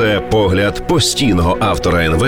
Це погляд постійного автора НВ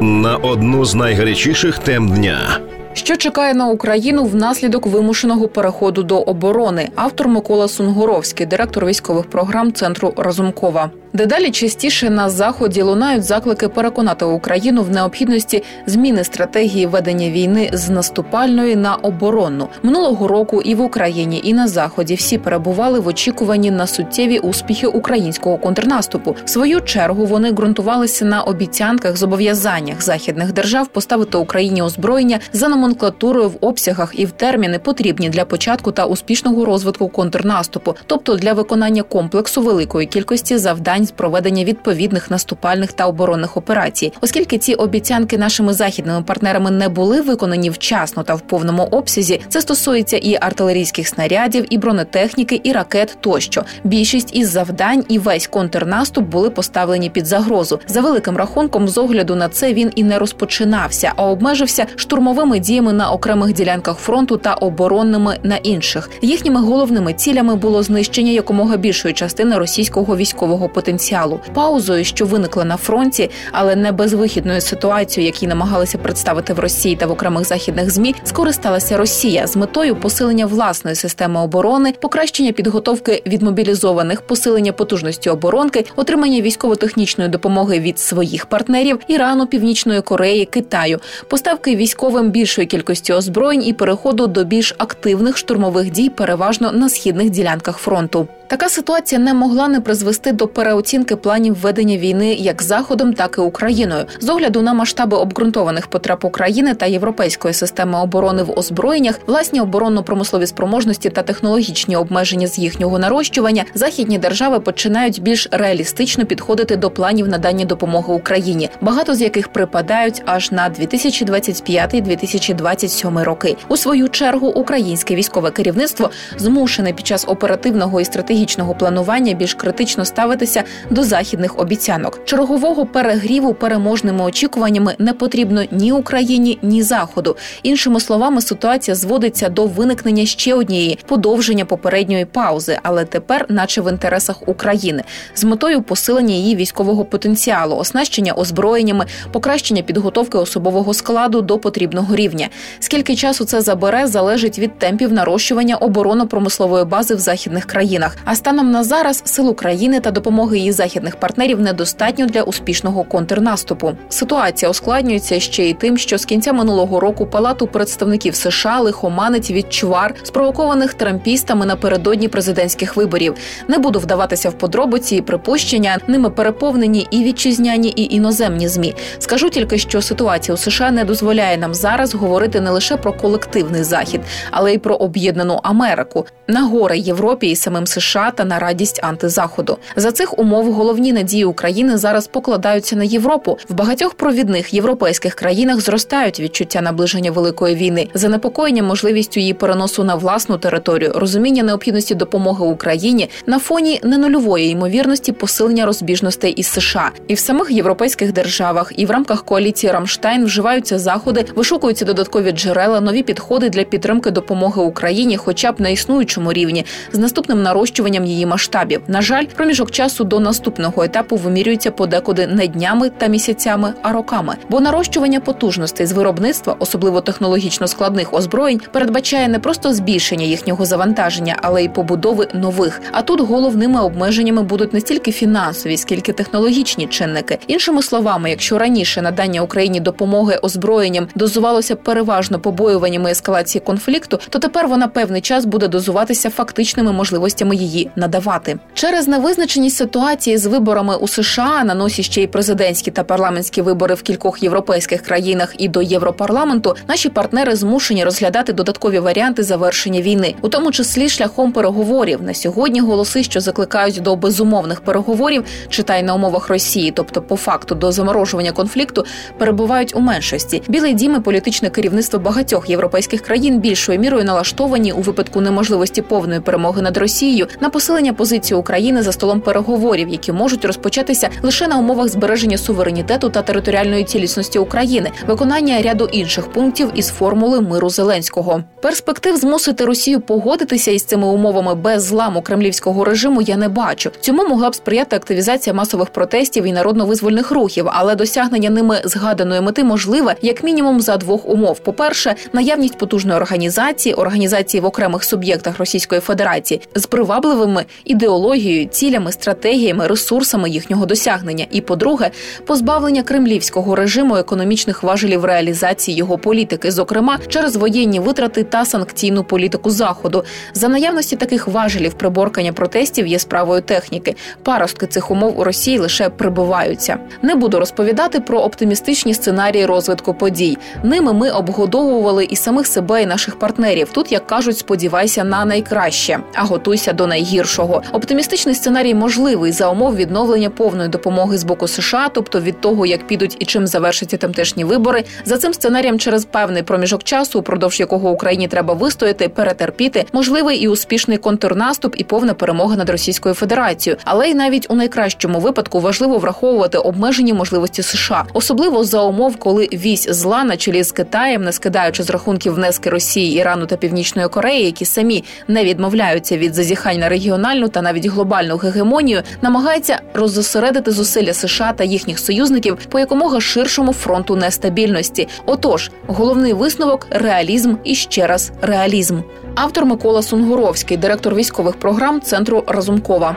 на одну з найгарячіших тем дня. Що чекає на Україну внаслідок вимушеного переходу до оборони? Автор Микола Сунгуровський, директор військових програм центру Разумкова. Дедалі частіше на заході лунають заклики переконати Україну в необхідності зміни стратегії ведення війни з наступальної на оборонну минулого року. І в Україні, і на заході всі перебували в очікуванні на суттєві успіхи українського контрнаступу. В свою чергу вони ґрунтувалися на обіцянках зобов'язаннях західних держав поставити Україні озброєння за номенклатурою в обсягах і в терміни потрібні для початку та успішного розвитку контрнаступу, тобто для виконання комплексу великої кількості завдань з проведення відповідних наступальних та оборонних операцій, оскільки ці обіцянки нашими західними партнерами не були виконані вчасно та в повному обсязі. Це стосується і артилерійських снарядів, і бронетехніки, і ракет тощо. Більшість із завдань і весь контрнаступ були поставлені під загрозу. За великим рахунком, з огляду на це він і не розпочинався, а обмежився штурмовими діями на окремих ділянках фронту та оборонними на інших. Їхніми головними цілями було знищення якомога більшої частини російського військового потенціалу потенціалу, паузою, що виникла на фронті, але не безвихідною ситуацією, які намагалися представити в Росії та в окремих західних змі, скористалася Росія з метою посилення власної системи оборони, покращення підготовки відмобілізованих, посилення потужності оборонки, отримання військово-технічної допомоги від своїх партнерів Ірану, Північної Кореї, Китаю, поставки військовим більшої кількості озброєнь і переходу до більш активних штурмових дій, переважно на східних ділянках фронту. Така ситуація не могла не призвести до переоцінки планів ведення війни як заходом, так і Україною з огляду на масштаби обґрунтованих потреб України та європейської системи оборони в озброєннях, власні оборонно-промислові спроможності та технологічні обмеження з їхнього нарощування, західні держави починають більш реалістично підходити до планів надання допомоги Україні, багато з яких припадають аж на 2025-2027 роки. У свою чергу українське військове керівництво змушене під час оперативного і стратегічного планування більш критично ставитися до західних обіцянок. Чергового перегріву переможними очікуваннями не потрібно ні Україні, ні Заходу. Іншими словами, ситуація зводиться до виникнення ще однієї подовження попередньої паузи, але тепер, наче в інтересах України, з метою посилення її військового потенціалу, оснащення озброєннями, покращення підготовки особового складу до потрібного рівня. Скільки часу це забере, залежить від темпів нарощування оборонно-промислової бази в західних країнах. А станом на зараз сил України та допомоги її західних партнерів недостатньо для успішного контрнаступу. Ситуація ускладнюється ще й тим, що з кінця минулого року Палату представників США лихоманить від чвар, спровокованих трампістами напередодні президентських виборів. Не буду вдаватися в подробиці і припущення. Ними переповнені і вітчизняні, і іноземні змі. Скажу тільки, що ситуація у США не дозволяє нам зараз говорити не лише про колективний захід, але й про об'єднану Америку на горе Європі і самим США. США та на радість антизаходу. За цих умов головні надії України зараз покладаються на Європу. В багатьох провідних європейських країнах зростають відчуття наближення великої війни, занепокоєння можливістю її переносу на власну територію, розуміння необхідності допомоги Україні на фоні ненульової ймовірності посилення розбіжностей із США і в самих європейських державах, і в рамках коаліції Рамштайн вживаються заходи, вишукуються додаткові джерела, нові підходи для підтримки допомоги Україні, хоча б на існуючому рівні, з наступним нарощуванням її масштабів. На жаль, проміжок часу до наступного етапу вимірюється подекуди не днями та місяцями, а роками. Бо нарощування потужностей з виробництва, особливо технологічно складних озброєнь, передбачає не просто збільшення їхнього завантаження, але й побудови нових. А тут головними обмеженнями будуть не стільки фінансові, скільки технологічні чинники. Іншими словами, якщо раніше надання Україні допомоги озброєнням дозувалося переважно побоюваннями ескалації конфлікту, то тепер вона певний час буде дозуватися фактичними можливостями її надавати. Через невизначеність ситуації з виборами у США на носі ще й президентські та парламентські вибори в кількох європейських країнах і до Європарламенту наші партнери змушені розглядати додаткові варіанти завершення війни, у тому числі шляхом переговорів. На сьогодні голоси, що закликають до безумовних переговорів, читай на умовах Росії, тобто по факту до заморожування конфлікту, перебувають у меншості. Білий дім і політичне керівництво багатьох європейських країн більшою мірою налаштовані у випадку неможливості повної перемоги над Росією на посилення позиції України за столом переговорів переговорів, які можуть розпочатися лише на умовах збереження суверенітету та територіальної цілісності України, виконання ряду інших пунктів із формули миру Зеленського. Перспектив змусити Росію погодитися із цими умовами без зламу кремлівського режиму я не бачу. Цьому могла б сприяти активізація масових протестів і народно-визвольних рухів, але досягнення ними згаданої мети можливе як мінімум за двох умов: по перше, наявність потужної організації, організації в окремих суб'єктах Російської Федерації з привабливими ідеологією, цілями, стратегіями, ресурсами їхнього досягнення. І по-друге, позбавлення кремлівського режиму економічних важелів реалізації його політики, зокрема через воєнні витрати та санкційну політику заходу. За наявності таких важелів приборкання протестів є справою техніки. Паростки цих умов у Росії лише прибуваються. Не буду розповідати про оптимістичні сценарії розвитку подій. Ними ми обгодовували і самих себе, і наших партнерів. Тут як кажуть, сподівайся на найкраще, а готуйся до найгіршого. Оптимістичний сценарій можливий за умов відновлення повної допомоги з боку США, тобто від того, як підуть і чим завершаться тамтешні вибори. За цим сценарієм, через певний проміжок часу, упродовж якого Україні треба вистояти, перетерпіти, можливий і успішний контрнаступ, і повна перемога над Російською Федерацією. Але й навіть у найкращому випадку важливо враховувати обмежені можливості США, особливо за умов, коли вісь зла на чолі з Китаєм, не скидаючи з рахунків внески Росії, Ірану та Північної Кореї, які самі не відмовляються від зазіхань на регіональну та навіть глобальну гегемонію, намагається роззосередити зусилля США та їхніх союзників по якомога ширшому фронту нестабільності. Отож, головний висновок реалізм і ще раз реалізм. Автор Микола Сунгуровський, директор військових програм центру Разумкова.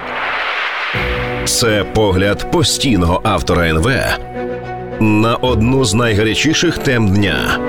Це погляд постійного автора НВ на одну з найгарячіших тем дня.